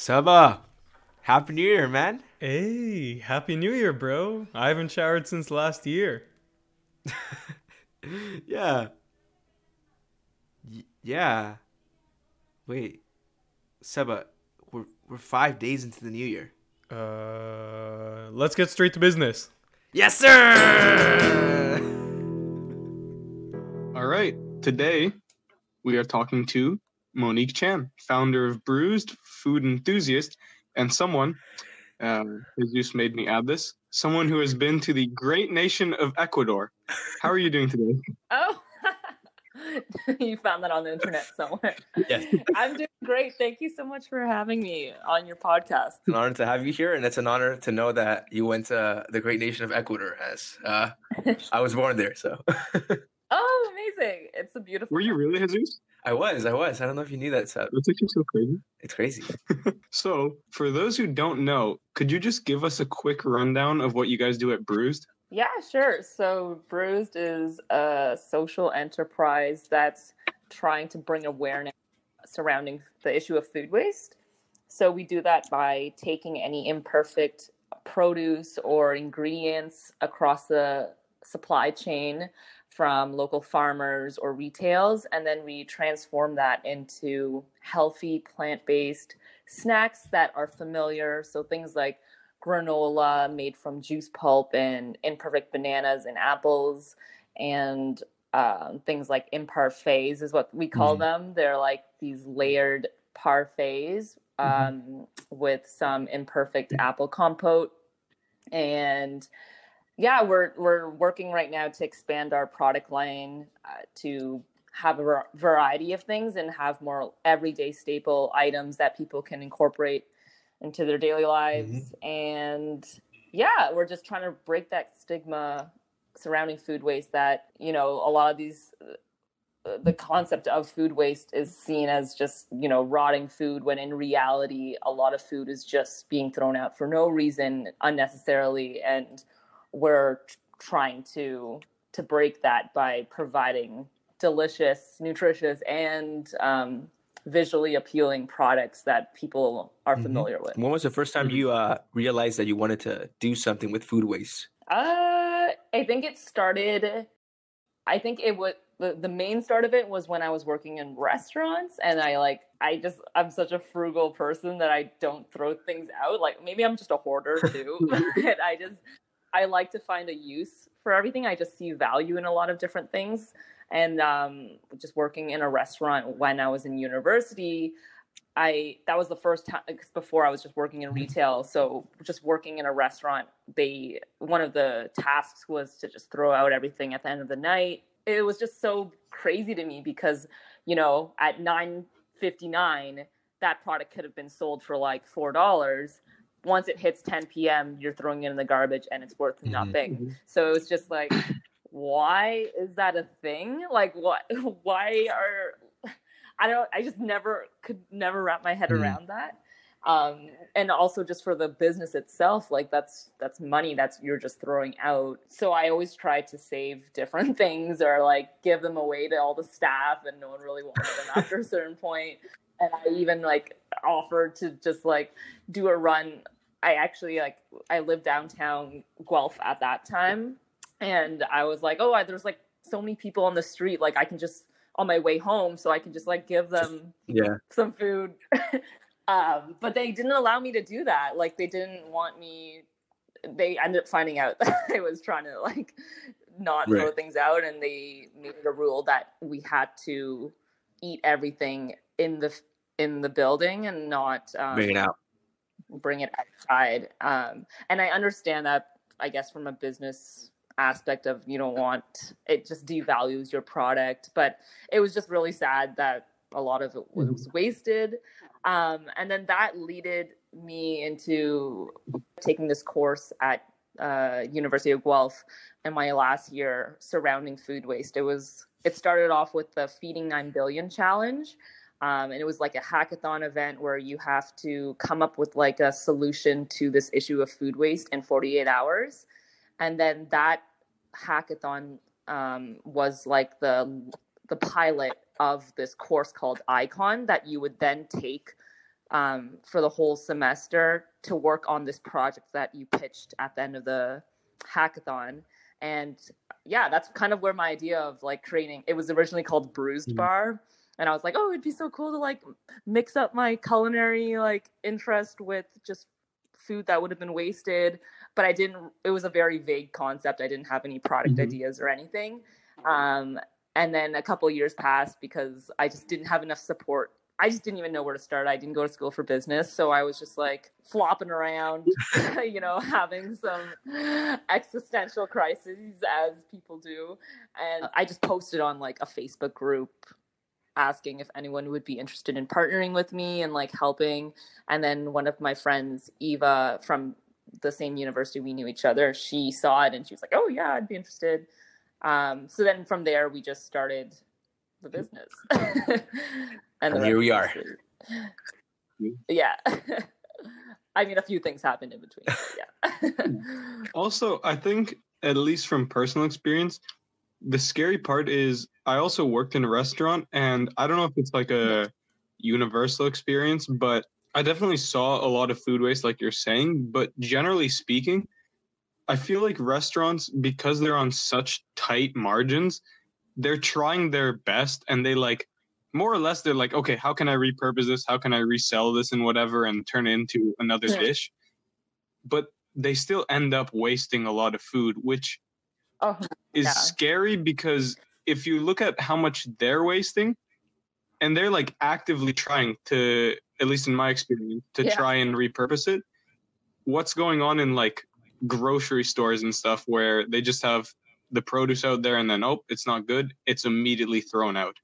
Saba, happy New Year, man. Hey, happy New Year, bro. I haven't showered since last year. yeah. Y- yeah. Wait, Seba, we're we're five days into the new year. Uh, let's get straight to business. Yes, sir. All right. Today, we are talking to Monique Chan, founder of Bruized, food enthusiast, and someone, uh, Jesus made me add this, someone who has been to the great nation of Ecuador. How are you doing today? Oh, you found that on the internet somewhere. Yes. I'm doing great. Thank you so much for having me on your podcast. It's an honor to have you here, and it's an honor to know that you went to the great nation of Ecuador. As uh, I was born there, so Oh, amazing. It's a beautiful. Were you really, Jesus? I was. I was. I don't know if you knew that, Seb. That's actually so crazy. It's crazy. So, for those who don't know, could you just give us a quick rundown of what you guys do at Bruized? Yeah, sure. So, Bruized is a social enterprise that's trying to bring awareness surrounding the issue of food waste. So, we do that by taking any imperfect produce or ingredients across the supply chain from local farmers or retails, and then we transform that into healthy plant based snacks that are familiar. So, things like granola made from juice pulp and imperfect bananas and apples and um, things like imparfaits is what we call Mhm. them they're like these layered parfaits um, with some imperfect apple compote and yeah we're we're working right now to expand our product line uh, to have a variety of things and have more everyday staple items that people can incorporate into their daily lives. And yeah we're just trying to break that stigma surrounding food waste that you know a lot of these uh, the concept of food waste is seen as just you know rotting food when in reality a lot of food is just being thrown out for no reason unnecessarily. And we're trying to to break that by providing delicious nutritious and um, visually appealing products that people are Mhm. familiar with When was the first time you uh, realized that you wanted to do something with food waste? Uh, I think it started. I think it was the, the main start of it was when I was working in restaurants, and I like I just I'm such a frugal person that I don't throw things out. Like maybe I'm just a hoarder too. and I just I like to find a use for everything. I just see value in a lot of different things. And um, just working in a restaurant when I was in university, I that was the first time 'cause before I was just working in retail. So just working in a restaurant, they one of the tasks was to just throw out everything at the end of the night. It was just so crazy to me because you know at nine fifty nine that product could have been sold for like four dollars. Once it hits 10 p.m., you're throwing it in the garbage and it's worth Mhm. nothing. So it was just like, why is that a thing? Like, what? Why are I don't? I just never could never wrap my head Mm. around that. Um, and also just for the business itself, like that's that's money that's you're just throwing out. So I always try to save different things or like give them away to all the staff, and no one really wanted them after a certain point. And I even like offered to just like do a run. I actually like I lived downtown Guelph at that time, and I was like, oh, I, there's like so many people on the street, like I can just on my way home, so I can just like give them Yeah. some food. um, but they didn't allow me to do that. Like they didn't want me. They ended up finding out that I was trying to like not throw things out, and they made it a rule that we had to eat everything in the in the building and not um, Bring it out. bring it outside. Um, and I understand that, I guess, from a business aspect of you don't want it just devalues your product. But it was just really sad that a lot of it was wasted. Um, and then that leaded me into taking this course at uh, University of Guelph in my last year surrounding food waste. It was it started off with the Feeding Nine Billion challenge. Um, and it was like a hackathon event where you have to come up with like a solution to this issue of food waste in 48 hours and then that hackathon um, was like the the pilot of this course called icon that you would then take um, for the whole semester to work on this project that you pitched at the end of the hackathon. And yeah, that's kind of where my idea of like creating it was originally called Bruised Mhm. Bar. And I was like, oh, it'd be so cool to like mix up my culinary like interest with just food that would have been wasted. But I didn't, it was a very vague concept. I didn't have any product Mhm. ideas or anything. Um, and then a couple years passed because I just didn't have enough support. I just didn't even know where to start. I didn't go to school for business, so I was just like flopping around, you know, having some existential crises as people do. And I just posted on like a Facebook group asking if anyone would be interested in partnering with me and like helping. And then one of my friends, Eva from the same university we knew each other, she saw it and she was like, "Oh yeah, I'd be interested." Um, so then from there, we just started the business. and, the here we are. is. Yeah. I mean, a few things happened in between. Yeah. Also, I think, at least from personal experience, the scary part is I also worked in a restaurant, and I don't know if it's like a universal experience, but I definitely saw a lot of food waste, like you're saying. But generally speaking, I feel like restaurants, because they're on such tight margins, they're trying their best and they like more or less they're like okay how can i repurpose this how can i resell this and whatever and turn it into another Yeah. dish but they still end up wasting a lot of food which oh, is Yeah. scary because if you look at how much they're wasting and they're like actively trying to at least in my experience to Yeah. try and repurpose it what's going on in like grocery stores and stuff where they just have the produce out there and then oh it's not good it's immediately thrown out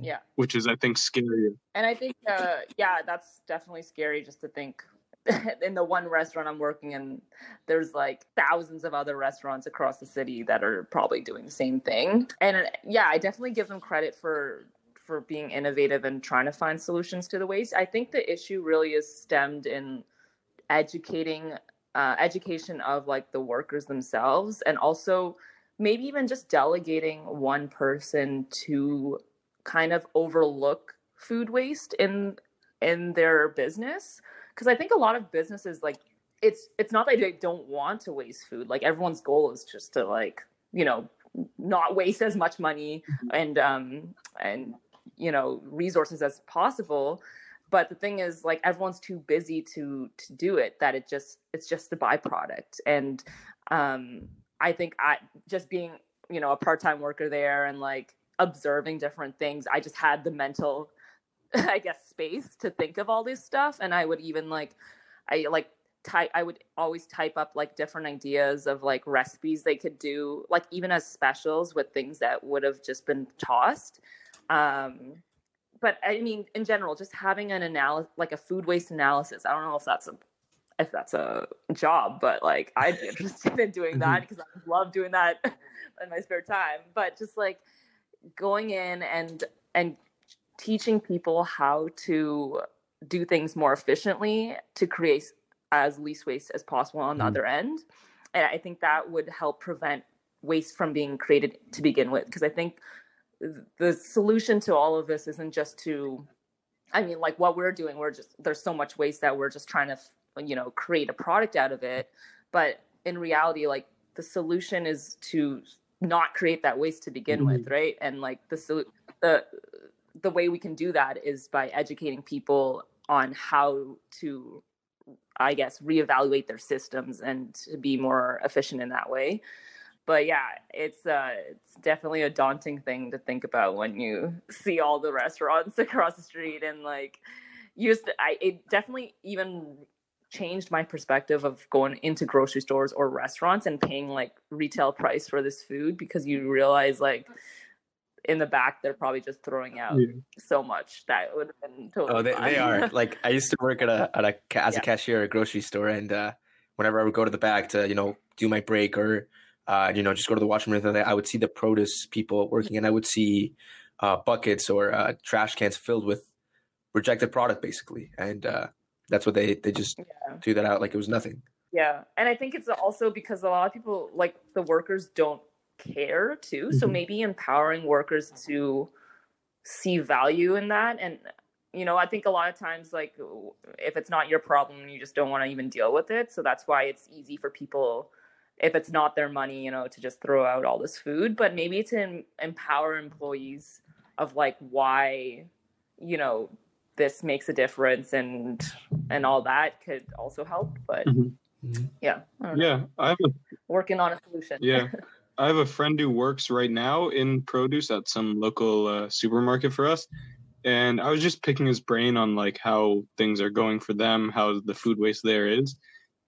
yeah. which is i think scary And I think, uh, yeah, that's definitely scary just to think in the one restaurant I'm working in, there's like thousands of other restaurants across the city that are probably doing the same thing. And uh, yeah, I definitely give them credit for for being innovative and trying to find solutions to the waste. I think the issue really is stemmed in educating uh, education of like the workers themselves and also maybe even just delegating one person to kind of overlook food waste in in their business because i think a lot of businesses like it's it's not that they don't want to waste food. Like everyone's goal is just to like you know not waste as much money and um and you know resources as possible. But the thing is like everyone's too busy to to do it that it just it's just a byproduct. And um i think i just being you know a part-time worker there and like observing different things i just had the mental i guess space to think of all this stuff and i would even like i like type i would always type up like different ideas of like recipes they could do like even as specials with things that would have just been tossed. Um but i mean in general just having an analysis like a food waste analysis i don't know if that's a if that's a job but like i'd be interested in doing that because i love doing that in my spare time. But just like going in and and teaching people how to do things more efficiently to create as least waste as possible on the Mhm. other end. And i think that would help prevent waste from being created to begin with because i think the solution to all of this isn't just to i mean like what we're doing we're just there's so much waste that we're just trying to you know create a product out of it. But in reality like the solution is to not create that waste to begin with right? And like the the the way we can do that is by educating people on how to i guess reevaluate their systems and to be more efficient in that way. But yeah it's uh it's definitely a daunting thing to think about when you see all the restaurants across the street and like you just i it definitely even changed my perspective of going into grocery stores or restaurants and paying like retail price for this food because you realize like in the back they're probably just throwing out Yeah. so much that would have been totally Oh, they, they are. Like I used to work at a at a as Yeah. a cashier at a grocery store, and uh, whenever I would go to the back to you know do my break or uh, you know just go to the washroom, or anything I would see the produce people working, and I would see uh, buckets or uh, trash cans filled with rejected product, basically, and uh, that's what they they just yeah. threw that out like it was nothing. Yeah. And I think it's also because a lot of people, like the workers, don't care too. So Mhm. maybe empowering workers to see value in that and, you know, I think a lot of times, like, if it's not your problem, you just don't want to even deal with it. So that's why it's easy for people, if it's not their money, you know, to just throw out all this food. But maybe to em- empower employees of like why, you know, this makes a difference and and all that could also help. But Mhm. Mhm. yeah, I. Yeah, i'm a working on a solution. Yeah. I have a friend who works right now in produce at some local uh, supermarket for us. And I was just picking his brain on like how things are going for them, how the food waste there is.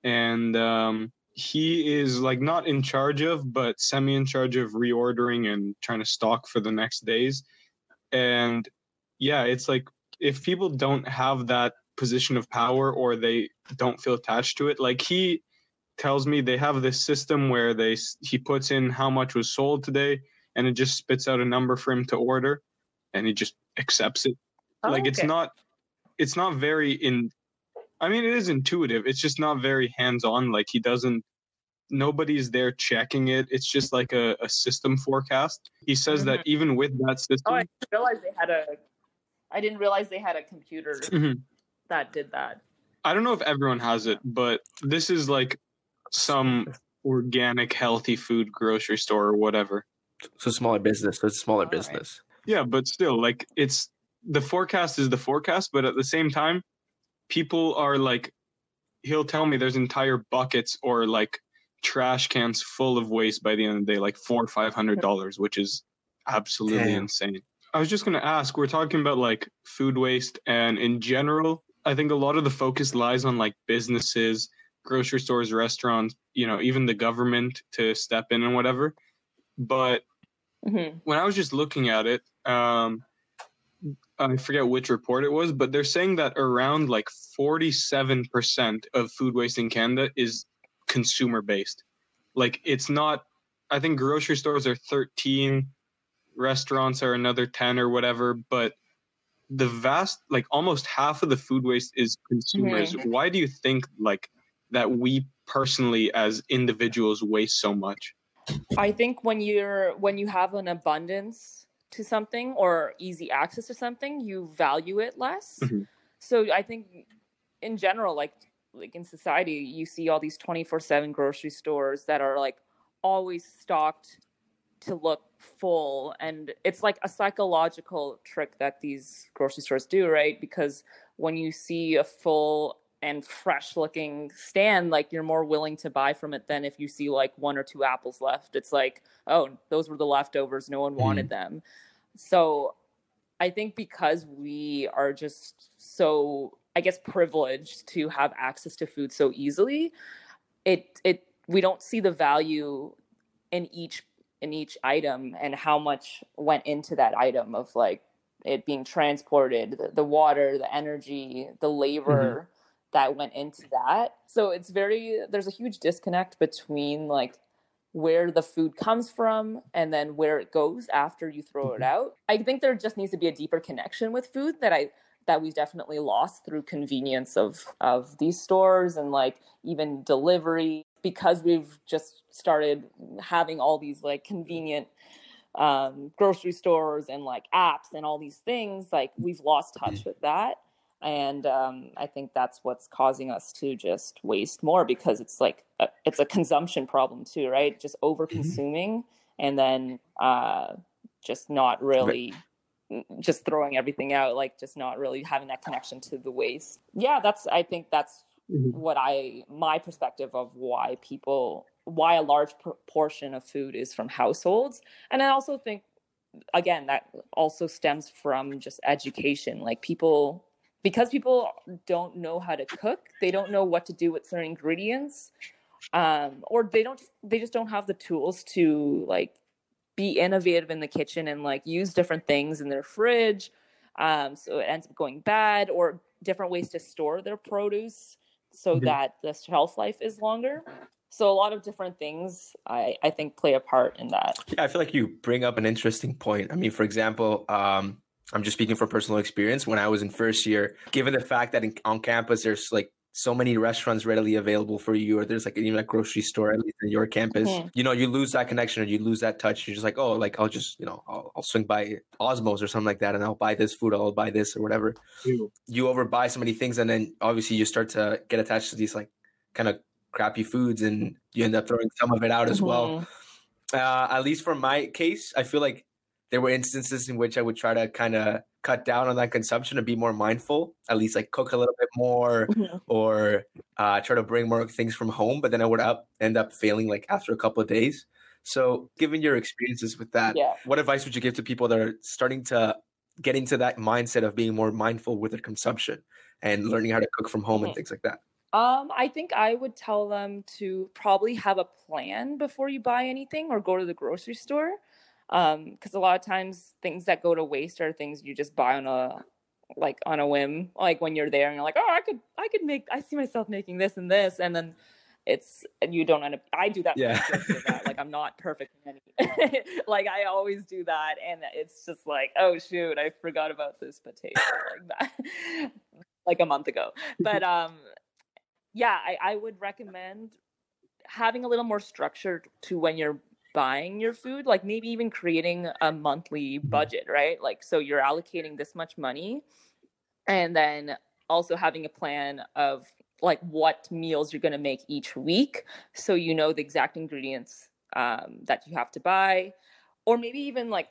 And um, he is like not in charge of, but semi in charge of reordering and trying to stock for the next days. And yeah, it's like if people don't have that position of power or they don't feel attached to it, like he tells me they have this system where they he puts in how much was sold today and it just spits out a number for him to order and he just accepts it Oh, like it's not it's not very in i mean it is intuitive it's just not very hands on like he doesn't nobody's there checking it it's just like a, a system forecast he says that even with that Mm-hmm. Oh, system I didn't realize they had a. I didn't realize they had a computer Mhm. that did that. I don't know if everyone has it, but this is like some organic, healthy food grocery store or whatever. So smaller business. So it's a smaller All right. business. Yeah, but still, like it's the forecast is the forecast, but at the same time, people are like, he'll tell me there's entire buckets or like trash cans full of waste by the end of the day, like four or five hundred dollars, which is absolutely Damn. insane. I was just gonna ask, we're talking about like food waste, and in general, I think a lot of the focus lies on like businesses, grocery stores, restaurants, you know, even the government to step in and whatever. But hmm when I was just looking at it, um, I forget which report it was, but they're saying that around like 47% of food waste in Canada is consumer based. Like it's not, I think grocery stores are 13, restaurants are another 10 or whatever, but the vast, like almost half of the food waste is consumers. Why do you think like that we personally as individuals waste so much? I think when you're when you have an abundance to something or easy access to something, you value it less. Mhm. So I think in general, like like in society, you see all these twenty four seven grocery stores that are like always stocked to look full and it's like a psychological trick that these grocery stores do right because when you see a full and fresh looking stand like you're more willing to buy from it than if you see like one or two apples left. It's like oh those were the leftovers. No one wanted mm-hmm. them. So i think because we are just so i guess privileged to have access to food so easily it it we don't see the value in each in each item and how much went into that item of like it being transported the, the water the energy the mm-hmm. labor that went into that. So it's very there's a huge disconnect between like where the food comes from and then where it goes after you throw it out. I think there just needs to be a deeper connection with food that i that we've definitely lost through convenience of of these stores and like even delivery because we've just started having all these like convenient um, grocery stores and like apps and all these things like we've lost touch with that and um, i think that's what's causing us to just waste more because it's like a, it's a consumption problem too right? Just over consuming and then uh, just not really just throwing everything out like just not really having that connection to the waste. Yeah that's i think that's what i my perspective of why people why a large proportion of food is from households. And i also think again that also stems from just education. Like people because people don't know how to cook they don't know what to do with certain ingredients um, or they don't they just don't have the tools to like be innovative in the kitchen and like use different things in their fridge um, so it ends up going bad or different ways to store their produce so Mhm. that the shelf life is longer so a lot of different things I, I think play a part in that Yeah, I feel like you bring up an interesting point. I mean, for example, um, I'm just speaking from personal experience. When I was in first year, given the fact that in, on campus there's like so many restaurants readily available for you, or there's like even a grocery store at least in your campus. Mhm. You know, you lose that connection or you lose that touch. You're just like, oh, like I'll just you know I'll, I'll swing by Osmos or something like that, and I'll buy this food, I'll buy this or whatever. Ew. You overbuy so many things, and then obviously you start to get attached to these like kind of crappy foods, and you end up throwing some of it out as well Mhm. uh, at least for my case, I feel like there were instances in which I would try to kind of cut down on that consumption and be more mindful, at least like cook a little bit more Mhm. or uh, try to bring more things from home. But then I would up, end up failing like after a couple of days. So, given your experiences with that, Yeah. what advice would you give to people that are starting to get into that mindset of being more mindful with their consumption and learning how to cook from home and Mhm. things like that? Um, I think I would tell them to probably have a plan before you buy anything or go to the grocery store. Um, because a lot of times things that go to waste are things you just buy on a like on a whim, like when you're there and you're like, oh, I could, I could make, I see myself making this and this, and then it's and you don't end up. I do that. Yeah. I'm guilty of that. Like I'm not perfect in any. like I always do that, and it's just like, oh shoot, I forgot about this potato like that, like a month ago. But um, yeah, I, I would recommend having a little more structure to when you're buying your food, like maybe even creating a monthly budget, right? Like, so you're allocating this much money, and then also having a plan of like what meals you're going to make each week so you know the exact ingredients um, that you have to buy or maybe even like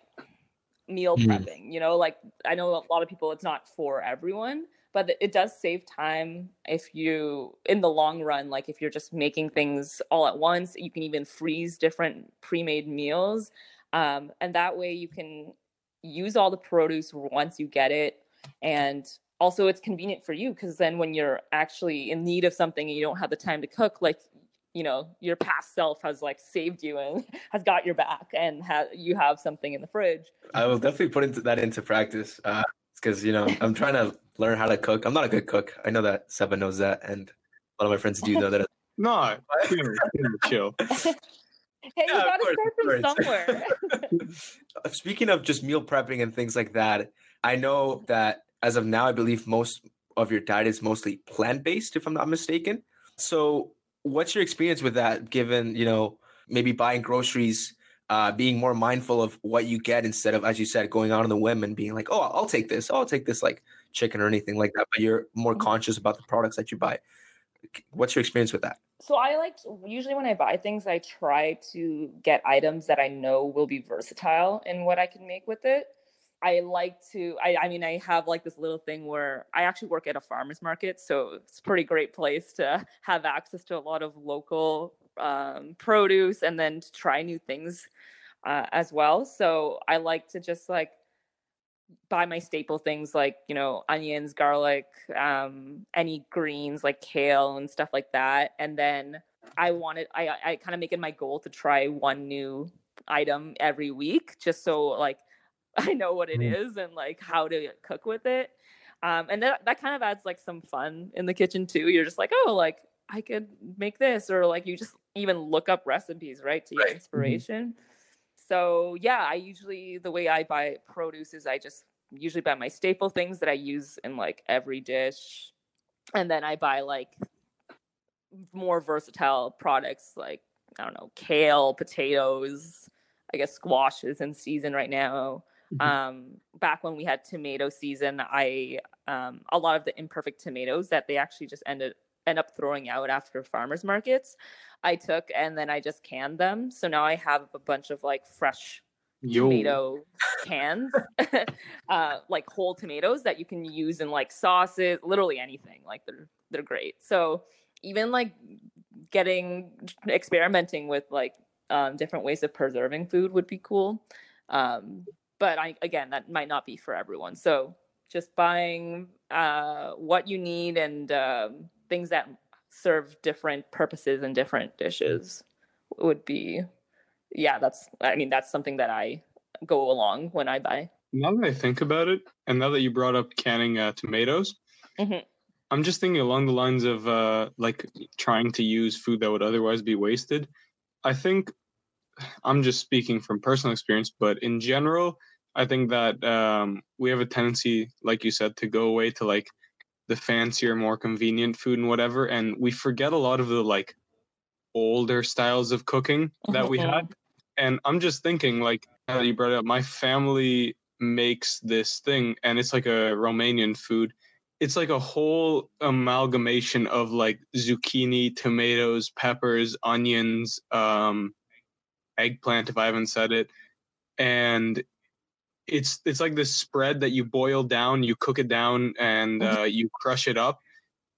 meal Mhm. prepping you know like i know a lot of people it's not for everyone but it does save time if you in the long run like if you're just making things all at once you can even freeze different pre-made meals um, and that way you can use all the produce once you get it and also it's convenient for you because then when you're actually in need of something and you don't have the time to cook like you know your past self has like saved you and has got your back and ha- you have something in the fridge I will definitely put into that into practice. Uh, because you know I'm trying to learn how to cook. I'm not a good cook. I know that Seba knows that, and a lot of my friends do know that. No, chill, chill, chill. hey Yeah, you gotta course, start from somewhere Uh, Speaking of just meal prepping and things like that, I know that as of now, I believe most of your diet is mostly plant based, if I'm not mistaken. So, what's your experience with that? Given you know maybe buying groceries. Uh, being more mindful of what you get instead of, as you said, going out on the whim and being like, "Oh, I'll take this. Oh, I'll take this like chicken or anything like that." But you're more Mhm. conscious about the products that you buy. What's your experience with that? so i like usually when i buy things i try to get items that i know will be versatile in what i can make with it i like to i, I mean i have like this little thing where i actually work at a farmers market so it's a pretty great place to have access to a lot of local um, produce and then to try new things uh, as well. So i like to just like buy my staple things like you know onions garlic um any greens like kale and stuff like that. And then i wanted i i kind of make it my goal to try one new item every week just so like i know what it Mm. is and like how to cook with it. Um and that that kind of adds like some fun in the kitchen too. You're just like oh like i could make this or like you just even look up recipes right to Right. get inspiration so yeah i usually the way i buy produce is i just usually buy my staple things that i use in like every dish and then i buy like more versatile products like i don't know kale potatoes i guess squash is in season right now Mhm. um back when we had tomato season i um a lot of the imperfect tomatoes that they actually just ended end up throwing out after farmers markets i took and then i just canned them. So now i have a bunch of like fresh Yo, tomato cans uh like whole tomatoes that you can use in like sauces literally anything like they're they're great. So even like getting experimenting with like um, different ways of preserving food would be cool. Um but i again that might not be for everyone. So just buying uh what you need and um, things that serve different purposes and different dishes would be yeah that's i mean that's something that i go along when i buy now that I think about it, and now that you brought up canning uh, tomatoes, Mhm. I'm just thinking along the lines of uh, like trying to use food that would otherwise be wasted. I think I'm just speaking from personal experience, but in general, I think that um, we have a tendency, like you said, to go away to like the fancier, more convenient food and whatever, and we forget a lot of the like older styles of cooking that we had. And I'm just thinking, like, now that you brought it up, my family makes this thing, and it's like a Romanian food. It's like a whole amalgamation of like zucchini, tomatoes, peppers, onions, um, eggplant, if I haven't said it, and it's it's like this spread that you boil down, you cook it down, and uh, you crush it up,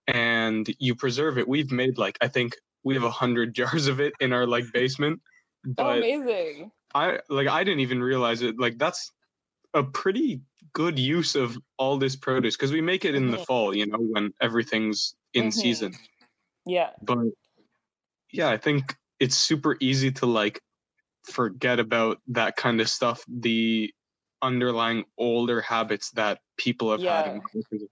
and you preserve it. We've made like I think we have a hundred jars of it in our like basement. Oh, But amazing. I like I didn't even realize it. Like that's a pretty good use of all this produce because we make it in the Mhm. fall, you know, when everything's in Mhm. season. Yeah. But yeah, I think it's super easy to like forget about that kind of stuff, the underlying older habits that people have had Yeah. and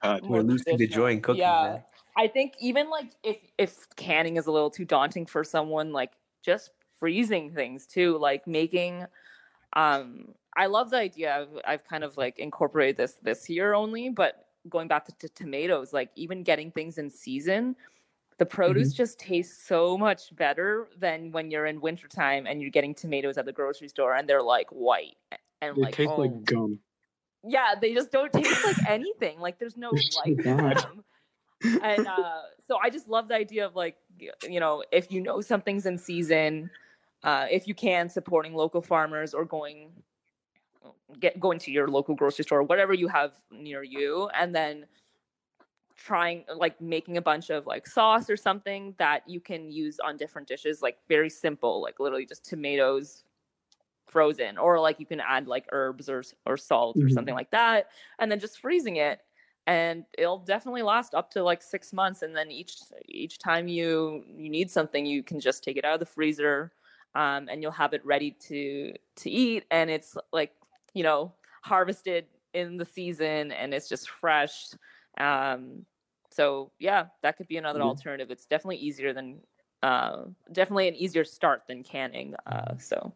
have had. We're losing the joy in cooking, Yeah. man. I think even like if if canning is a little too daunting for someone, like just freezing things too, like making um I love the idea. I've, I've kind of like incorporated this this year only, but going back to, to tomatoes, like even getting things in season, the produce just tastes so much better than when you're in wintertime and you're getting tomatoes at the grocery store and they're like white and They like taste oh, like gum. yeah, they just don't taste like anything. Like there's no life to them. And uh, so I just love the idea of like, you know, if you know something's in season, uh, if you can, supporting local farmers or going get going to your local grocery store, whatever you have near you, and then trying like making a bunch of like sauce or something that you can use on different dishes, like very simple, like literally just tomatoes frozen, or like you can add like herbs or or salt or Mhm. something like that, and then just freezing it. And it'll definitely last up to like six months. And then each each time you you need something, you can just take it out of the freezer, um, and you'll have it ready to to eat. And it's like you know harvested in the season, and it's just fresh. Um, so yeah, that could be another Yeah. alternative. It's definitely easier than uh, definitely an easier start than canning. Uh, so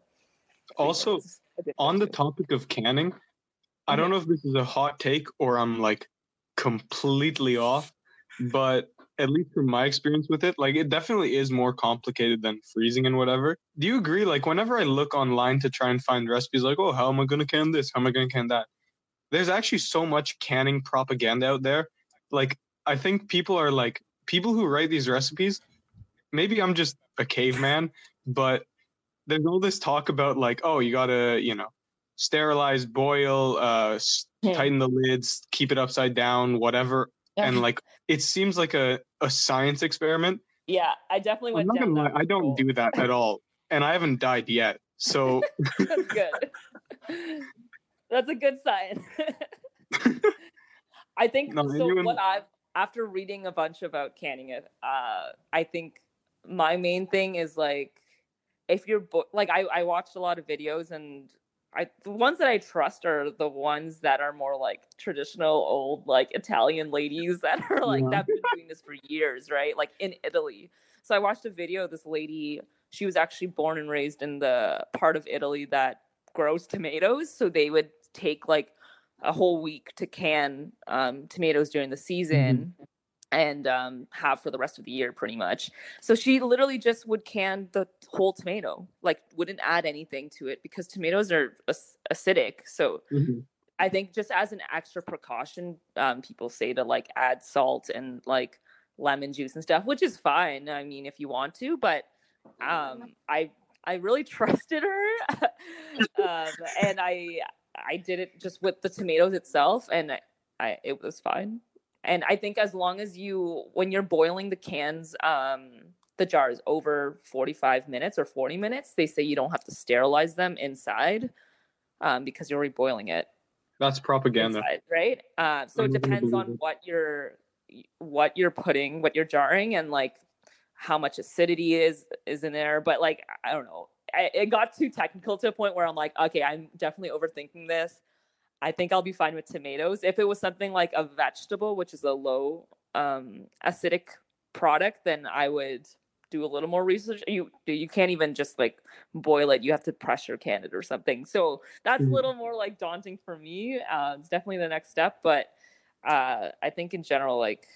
Also, freezing's a good on the topic of canning, I don't know if this is a hot take or I'm like completely off, but at least from my experience with it, like it definitely is more complicated than freezing and whatever. Do you agree? Like whenever I look online to try and find recipes, like, oh, how am I gonna can this? How am I gonna can that? There's actually so much canning propaganda out there. Like I think people are like people who write these recipes. Maybe I'm just a caveman, but there's all this talk about like, oh, you gotta, you know, sterilize, boil, uh, Hmm. tighten the lids, keep it upside down, whatever. And like, it seems like a, a science experiment. yeah, I definitely went not down. gonna lie, I don't do that at all, and I haven't died yet. So That's good. That's a good sign. I think No, so. What I've after reading a bunch about canning it, uh, I think my main thing is like if you're bo- like I I watched a lot of videos and I the ones that I trust are the ones that are more like traditional old like Italian ladies that are like Yeah. that have been doing this for years, right? Like in Italy. So I watched a video of this lady. She was actually born and raised in the part of Italy that grows tomatoes. So they would take like a whole week to can um, tomatoes during the season and um, have for the rest of the year, pretty much. So she literally just would can the whole tomato, like wouldn't add anything to it because tomatoes are ac- acidic. So I think just as an extra precaution, um, people say to like add salt and like lemon juice and stuff, which is fine. I mean, if you want to, but um, I I really trusted her, um, and I I did it just with the tomatoes itself, and I, I it was fine. And I think as long as you when you're boiling the cans, um, the jars over 45 minutes or 40 minutes, they say you don't have to sterilize them inside um, because you're reboiling it that's propaganda. inside, right? Uh, so it depends on what you're what you're putting, what you're jarring, and like how much acidity is is in there. But like I don't know, I, it got too technical to a point where I'm like, okay, I'm definitely overthinking this. I think I'll be fine with tomatoes. If it was something like a vegetable, which is a low um, acidic product, then I would do a little more research. You you can't even just like boil it. You have to pressure can it or something. So that's a Mhm. little more like daunting for me. Uh, it's definitely the next step, but uh, I think in general, like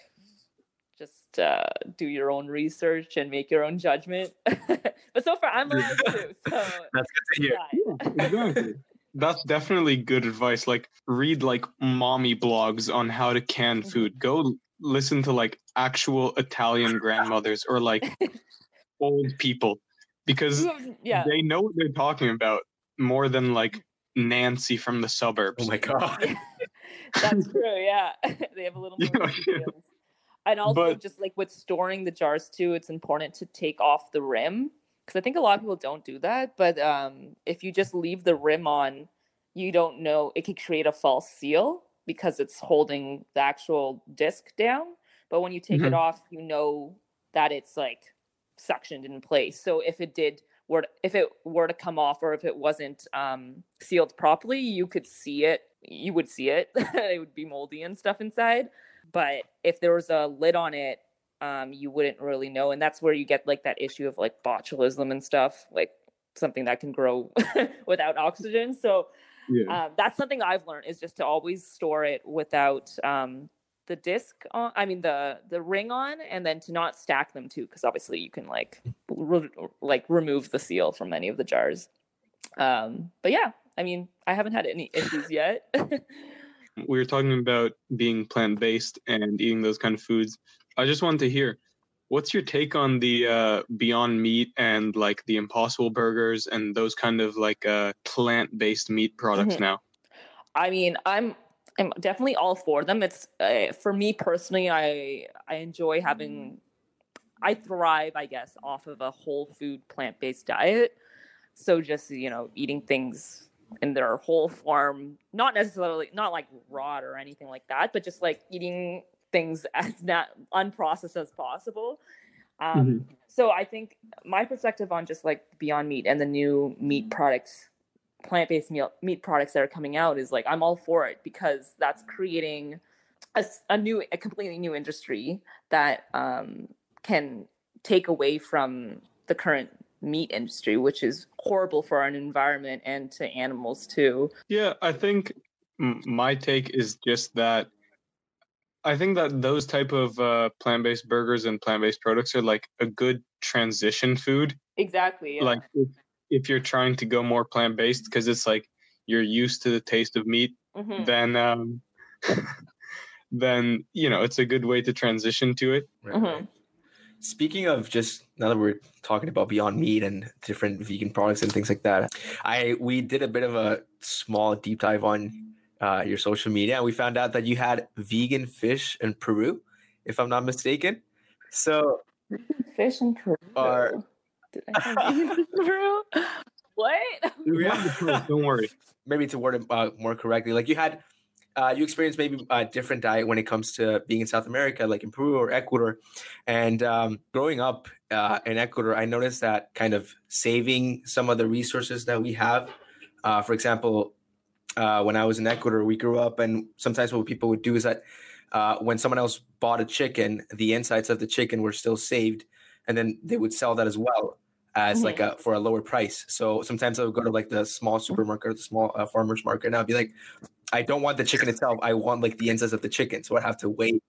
just uh, do your own research and make your own judgment. but so far, I'm allowed to. So That's good to hear. yeah. exactly. That's definitely good advice. Like read like mommy blogs on how to can Mhm. food. Go listen to like actual Italian grandmothers or like old people because yeah. they know what they're talking about more than like Nancy from the suburbs. Oh my god. That's true. Yeah, they have a little more Yeah, yeah. And also, But- just like with storing the jars too, it's important to take off the rim because I think a lot of people don't do that. But um, if you just leave the rim on, you don't know it could create a false seal because it's holding the actual disc down. But when you take it Mhm. off, you know that it's like suctioned in place. So if it did were to, if it were to come off or if it wasn't um, sealed properly, you could see it. You would see it. it would be moldy and stuff inside. But if there was a lid on it, um, you wouldn't really know. And that's where you get like that issue of like botulism and stuff, like something that can grow without oxygen. So Yeah. um, that's something I've learned is just to always store it without um, the disc on. I mean the the ring on, and then to not stack them too, because obviously you can like re- like remove the seal from any of the jars. Um, but yeah, I mean I haven't had any issues yet. we were talking about being plant based and eating those kind of foods. I just wanted to hear what's your take on the uh, Beyond Meat and like the Impossible Burgers and those kind of like uh, plant based meat products Mhm. now? I mean, I'm I'm definitely all for them. It's uh, for me personally, I I enjoy having I thrive, I guess, off of a whole food plant based diet. So just you know, eating things in their whole form, not necessarily not like raw or anything like that, but just like eating things as not unprocessed as possible. Um, So I think my perspective on just like Beyond Meat and the new meat products plant-based meal, meat products that are coming out is like I'm all for it because that's creating a new a completely new industry that um, can take away from the current meat industry which is horrible for our environment and to animals too Yeah, I think my take is just that. I think that those type of uh, plant-based burgers and plant-based products are like a good transition food. exactly yeah. Like if, if you're trying to go more plant-based, because it's like you're used to the taste of meat, Mhm. then um, then you know it's a good way to transition to it. Right, Mhm. Speaking of just now that we're talking about Beyond Meat and different vegan products and things like that, I we did a bit of a small deep dive on uh, your social media, and we found out that you had vegan fish in Peru, if I'm not mistaken. So fish in Peru Are- Did I say vegan in Peru? what Don't worry. maybe to word it uh, more correctly, like you had, uh, you experienced maybe a different diet when it comes to being in South America, like in Peru or Ecuador. And um, growing up uh, in Ecuador, I noticed that kind of saving some of the resources that we have. Uh, for example, uh, when I was in Ecuador, we grew up, and sometimes what people would do is that uh, when someone else bought a chicken, the insides of the chicken were still saved, and then they would sell that as well as like a for a lower price. So sometimes I would go to like the small supermarket or the small uh, farmers market, and I'd be like, I don't want the chicken itself. I want like the insides of the chicken, so I'd have to wait,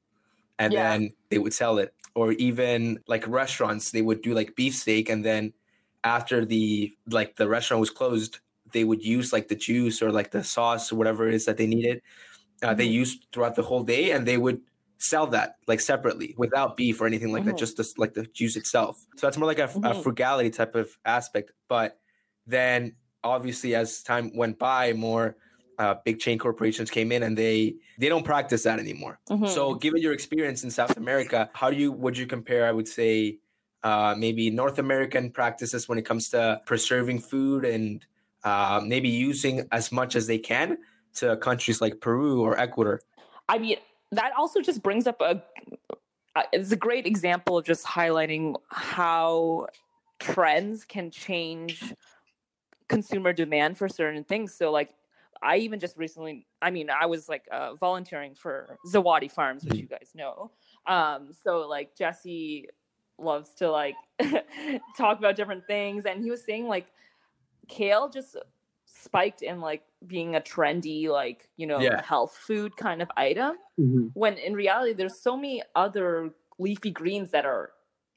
and Yeah. then they would sell it. Or even like restaurants, they would do like beefsteak, and then after the like the restaurant was closed, they would use like the juice or like the sauce or whatever it is that they needed. Uh, They Mhm. used throughout the whole day, and they would sell that like separately without beef or anything like that, Mhm. just this, like the juice itself. So that's more like a, a Mhm. frugality type of aspect. But then obviously, as time went by, more uh, big chain corporations came in, and they they don't practice that anymore. Mhm. So, given your experience in South America, how do you would you compare? I would say uh, maybe North American practices when it comes to preserving food and uh, maybe using as much as they can to countries like Peru or Ecuador. I mean, that also just brings up a. uh, It's a great example of just highlighting how trends can change consumer demand for certain things. So, like, I even just recently, I mean, I was like uh, volunteering for Zawadi Farms, which Mhm. you guys know. Um, so, like, Jesse loves to like talk about different things, and he was saying like kale just spiked in like being a trendy like you know Yeah. health food kind of item Mhm. when in reality there's so many other leafy greens that are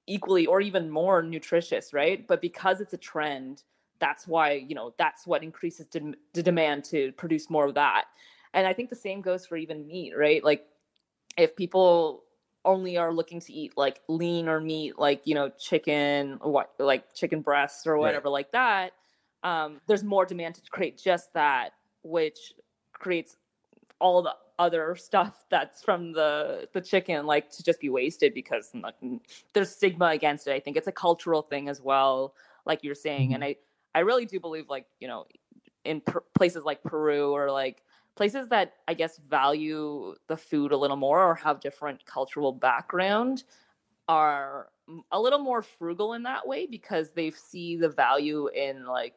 equally or even more nutritious right but because it's a trend that's why you know that's what increases dem- the demand to produce more of that and i think the same goes for even meat right like if people only are looking to eat like lean or meat like you know chicken what like chicken breasts or Right. whatever like that um, there's more demand to create just that which creates all the other stuff that's from the the chicken like to just be wasted because like, there's stigma against it. I think it's a cultural thing as well like you're saying. And i i really do believe like you know in per- places like peru or like places that i guess value the food a little more or have different cultural background are a little more frugal in that way because they see the value in like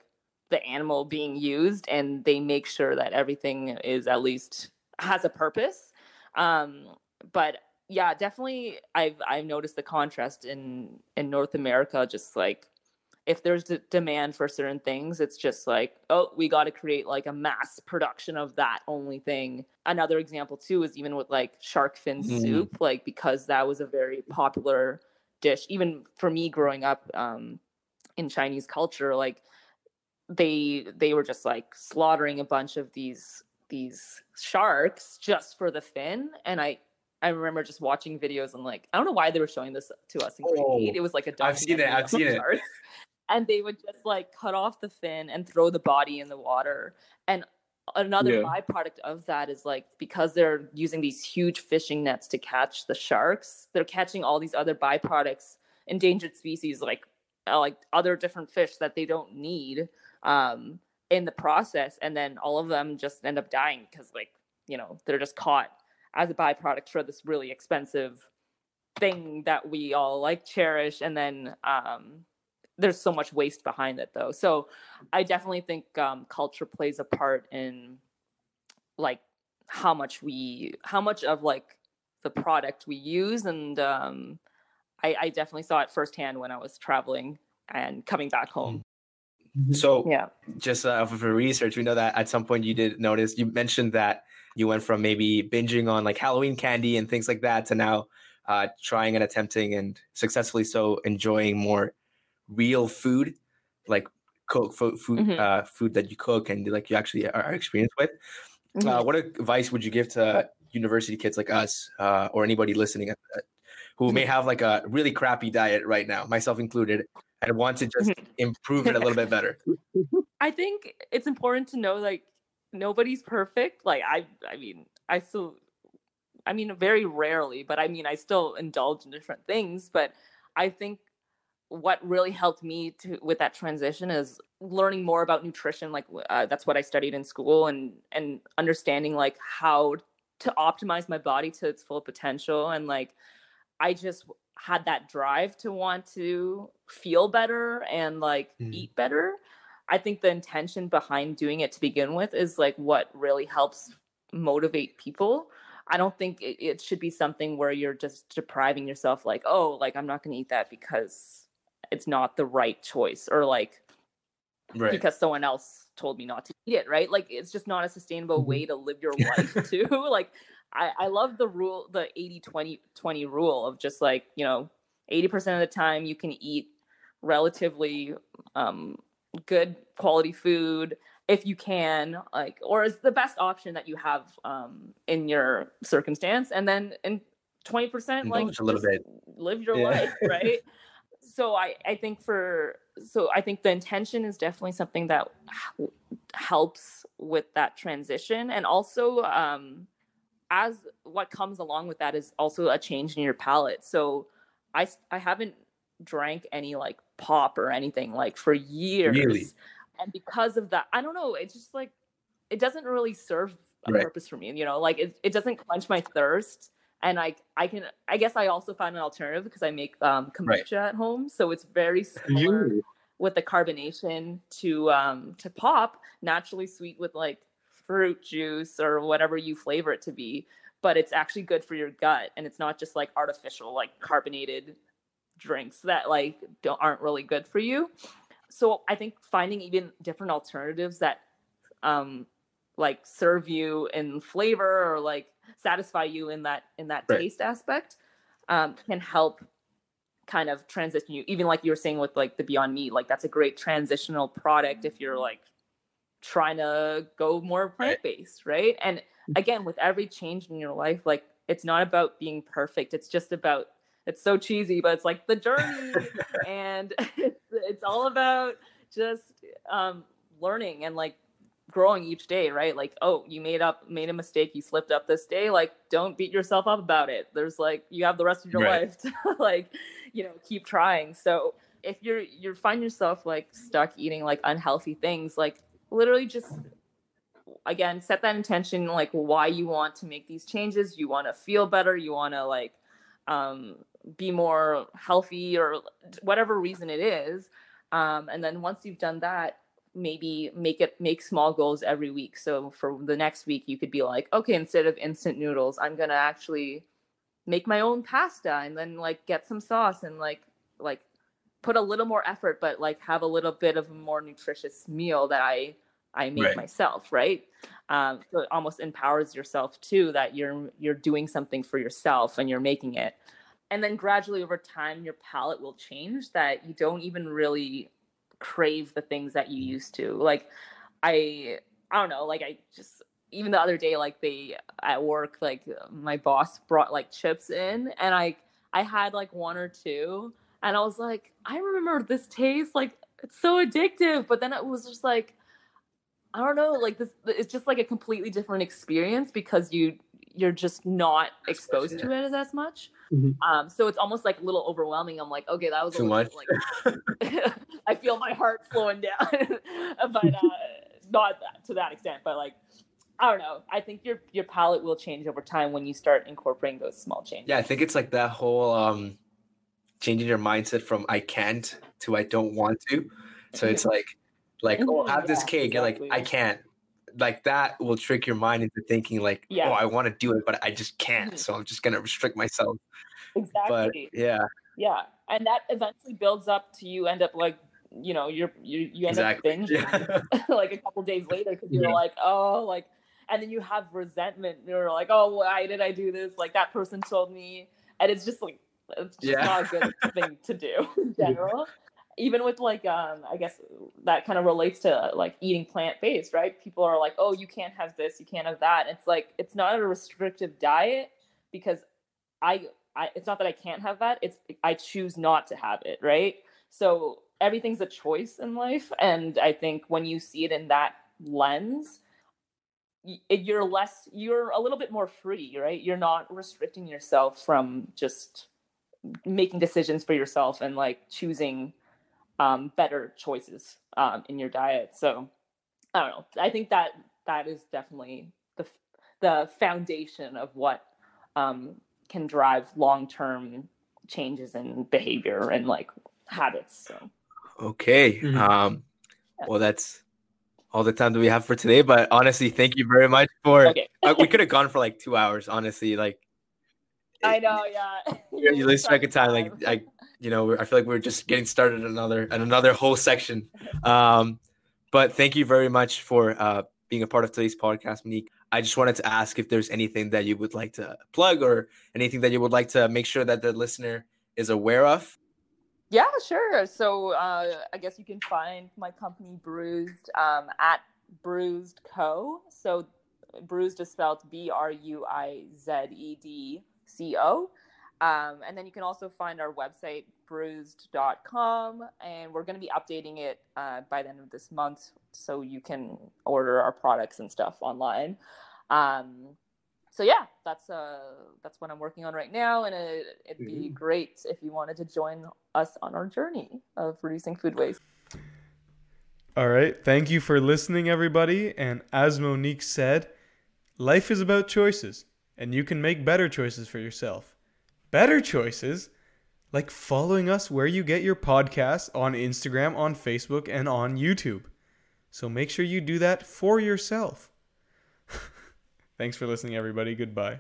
the animal being used and they make sure that everything is at least has a purpose um but yeah definitely i've i've noticed the contrast in in north america just like if there's d- demand for certain things it's just like oh we got to create like a mass production of that only thing another example too is even with like shark fin Mm. soup like because that was a very popular dish even for me growing up um in chinese culture like they they were just like slaughtering a bunch of these these sharks just for the fin and i i remember just watching videos and like i don't know why they were showing this to us in grade Oh, eight. it was like a I've seen it, I've seen it. sharks. and they would just like cut off the fin and throw the body in the water and another Yeah. byproduct of that is like because they're using these huge fishing nets to catch the sharks they're catching all these other byproducts endangered species like uh, like other different fish that they don't need um in the process and then all of them just end up dying because like you know they're just caught as a byproduct for this really expensive thing that we all like cherish and then um there's so much waste behind it though. So i definitely think um culture plays a part in like how much we how much of like the product we use and um i i definitely saw it firsthand when i was traveling and coming back home So yeah just uh, for research, we know that at some point you did notice you mentioned that you went from maybe binging on like Halloween candy and things like that to now uh, trying and attempting and successfully so enjoying more real food, like cook food, food, Mhm. uh, food that you cook and like you actually are, are experienced with. Mhm. Uh, what advice would you give to university kids like us uh, or anybody listening at that, who may have like a really crappy diet right now, myself included, and want to just improve it a little bit better? I think it's important to know like nobody's perfect. Like I I mean, I still I mean very rarely, but I mean I still indulge in different things, but I think what really helped me to with that transition is learning more about nutrition like uh, that's what I studied in school and and understanding like how to optimize my body to its full potential and like I just had that drive to want to feel better and like Mhm. eat better. I think the intention behind doing it to begin with is like what really helps motivate people. I don't think it, it should be something where you're just depriving yourself, like, oh, like I'm not going to eat that because it's not the right choice, or like Right. because someone else told me not to eat it, right? Like it's just not a sustainable Mhm. way to live your life too. like I, I love the rule, the 80 20 20 rule of just like, you know, 80% of the time you can eat relatively um good quality food if you can like or is the best option that you have um in your circumstance and then in 20% like a little bit. live your Yeah. life right so i i think for so i think the intention is definitely something that helps with that transition and also um as what comes along with that is also a change in your palate so I I haven't drank any like pop or anything like for years Really? and because of that i don't know it's just like it doesn't really serve a Right. purpose for me you know like it, it doesn't quench my thirst and I I can I guess I also found an alternative because I make um, Right. kombucha at home, so it's very similar You. with the carbonation to um to pop, naturally sweet with like fruit juice or whatever you flavor it to be, but it's actually good for your gut and it's not just like artificial like carbonated drinks that like don't aren't really good for you. So I think finding even different alternatives that um like serve you in flavor or like satisfy you in that in that Right. taste aspect um, can help kind of transition you even like you were saying with like the beyond meat like that's a great transitional product if you're like trying to go more plant-based right? And again with every change in your life like it's not about being perfect it's just about it's so cheesy but it's like the journey and it's, it's all about just um, learning and like growing each day right? Like oh you made up made a mistake you slipped up this day like don't beat yourself up about it. There's like you have the rest of your Right. life to like you know keep trying. So if you're you're find yourself like stuck eating like unhealthy things like literally just again set that intention like why you want to make these changes. You want to feel better. You want to like um be more healthy or whatever reason it is. Um and then once you've done that maybe make it make small goals every week. So for the next week you could be like okay instead of instant noodles i'm gonna actually make my own pasta and then like get some sauce and like like put a little more effort but like have a little bit of a more nutritious meal that i i make Right. myself right? Um so it almost empowers yourself too that you're you're doing something for yourself and you're making it. And then gradually over time your palate will change that you don't even really crave the things that you used to. Like i i don't know like i just even the other day like they at work like my boss brought like chips in and i i had like one or two and i was like i remember this taste like it's so addictive but then it was just like i don't know like this it's just like a completely different experience because you you're just not exposed to it as, as much Mhm. um so it's almost like a little overwhelming i'm like okay that was Too little, much. like I feel my heart slowing down, but uh, not that, to that extent. But like, I don't know. I think your your palate will change over time when you start incorporating those small changes. Yeah, I think it's like that whole um changing your mindset from I can't to I don't want to. So it's like like oh have this cake. You're like. I can't. Like that will trick your mind into thinking like Yeah. oh I want to do it but I just can't. Mhm. So I'm just gonna restrict myself. Exactly. But yeah, yeah, and that eventually builds up to you end up like you know you're you you end exactly. up binging Yeah. like a couple days later because you're Yeah. like oh like and then you have resentment you're like oh why did i do this like that person told me and it's just like it's just Yeah. not a good thing to do in general even with like um i guess that kind of relates to like eating plant-based right people are like oh you can't have this you can't have that it's like it's not a restrictive diet because i I, it's not that I can't have that. It's I choose not to have it, right? So everything's a choice in life, and I think when you see it in that lens, you're less, you're a little bit more free, right? You're not restricting yourself from just making decisions for yourself and like choosing um, better choices um, in your diet. So I don't know. I think that that is definitely the the foundation of what um, can drive long term changes in behavior and like habits. So Okay. Mhm. Um well that's all the time that we have for today. But honestly, thank you very much for okay, uh, we could have gone for like two hours, honestly. Like I know, yeah. you lose track of time. Like I, you know, I feel like we're just getting started another in another whole section. Um, but thank you very much for uh, being a part of today's podcast, Monique. I just wanted to ask if there's anything that you would like to plug or anything that you would like to make sure that the listener is aware of. Yeah, sure. So uh, I guess you can find my company Bruized um, at Bruized Co. So Bruized is spelled B R U I Z E D C O. Um, and then you can also find our website, bruized.com. And we're going to be updating it uh, by the end of this month so you can order our products and stuff online. Um, so yeah, that's uh that's what I'm working on right now, and it, it'd be Mhm. great if you wanted to join us on our journey of reducing food waste. All right. Thank you for listening, everybody. And as Monique said, life is about choices, and you can make better choices for yourself. Better choices? Like following us where you get your podcasts on Instagram, on Facebook, and on YouTube. So make sure you do that for yourself. Thanks for listening, everybody. Goodbye.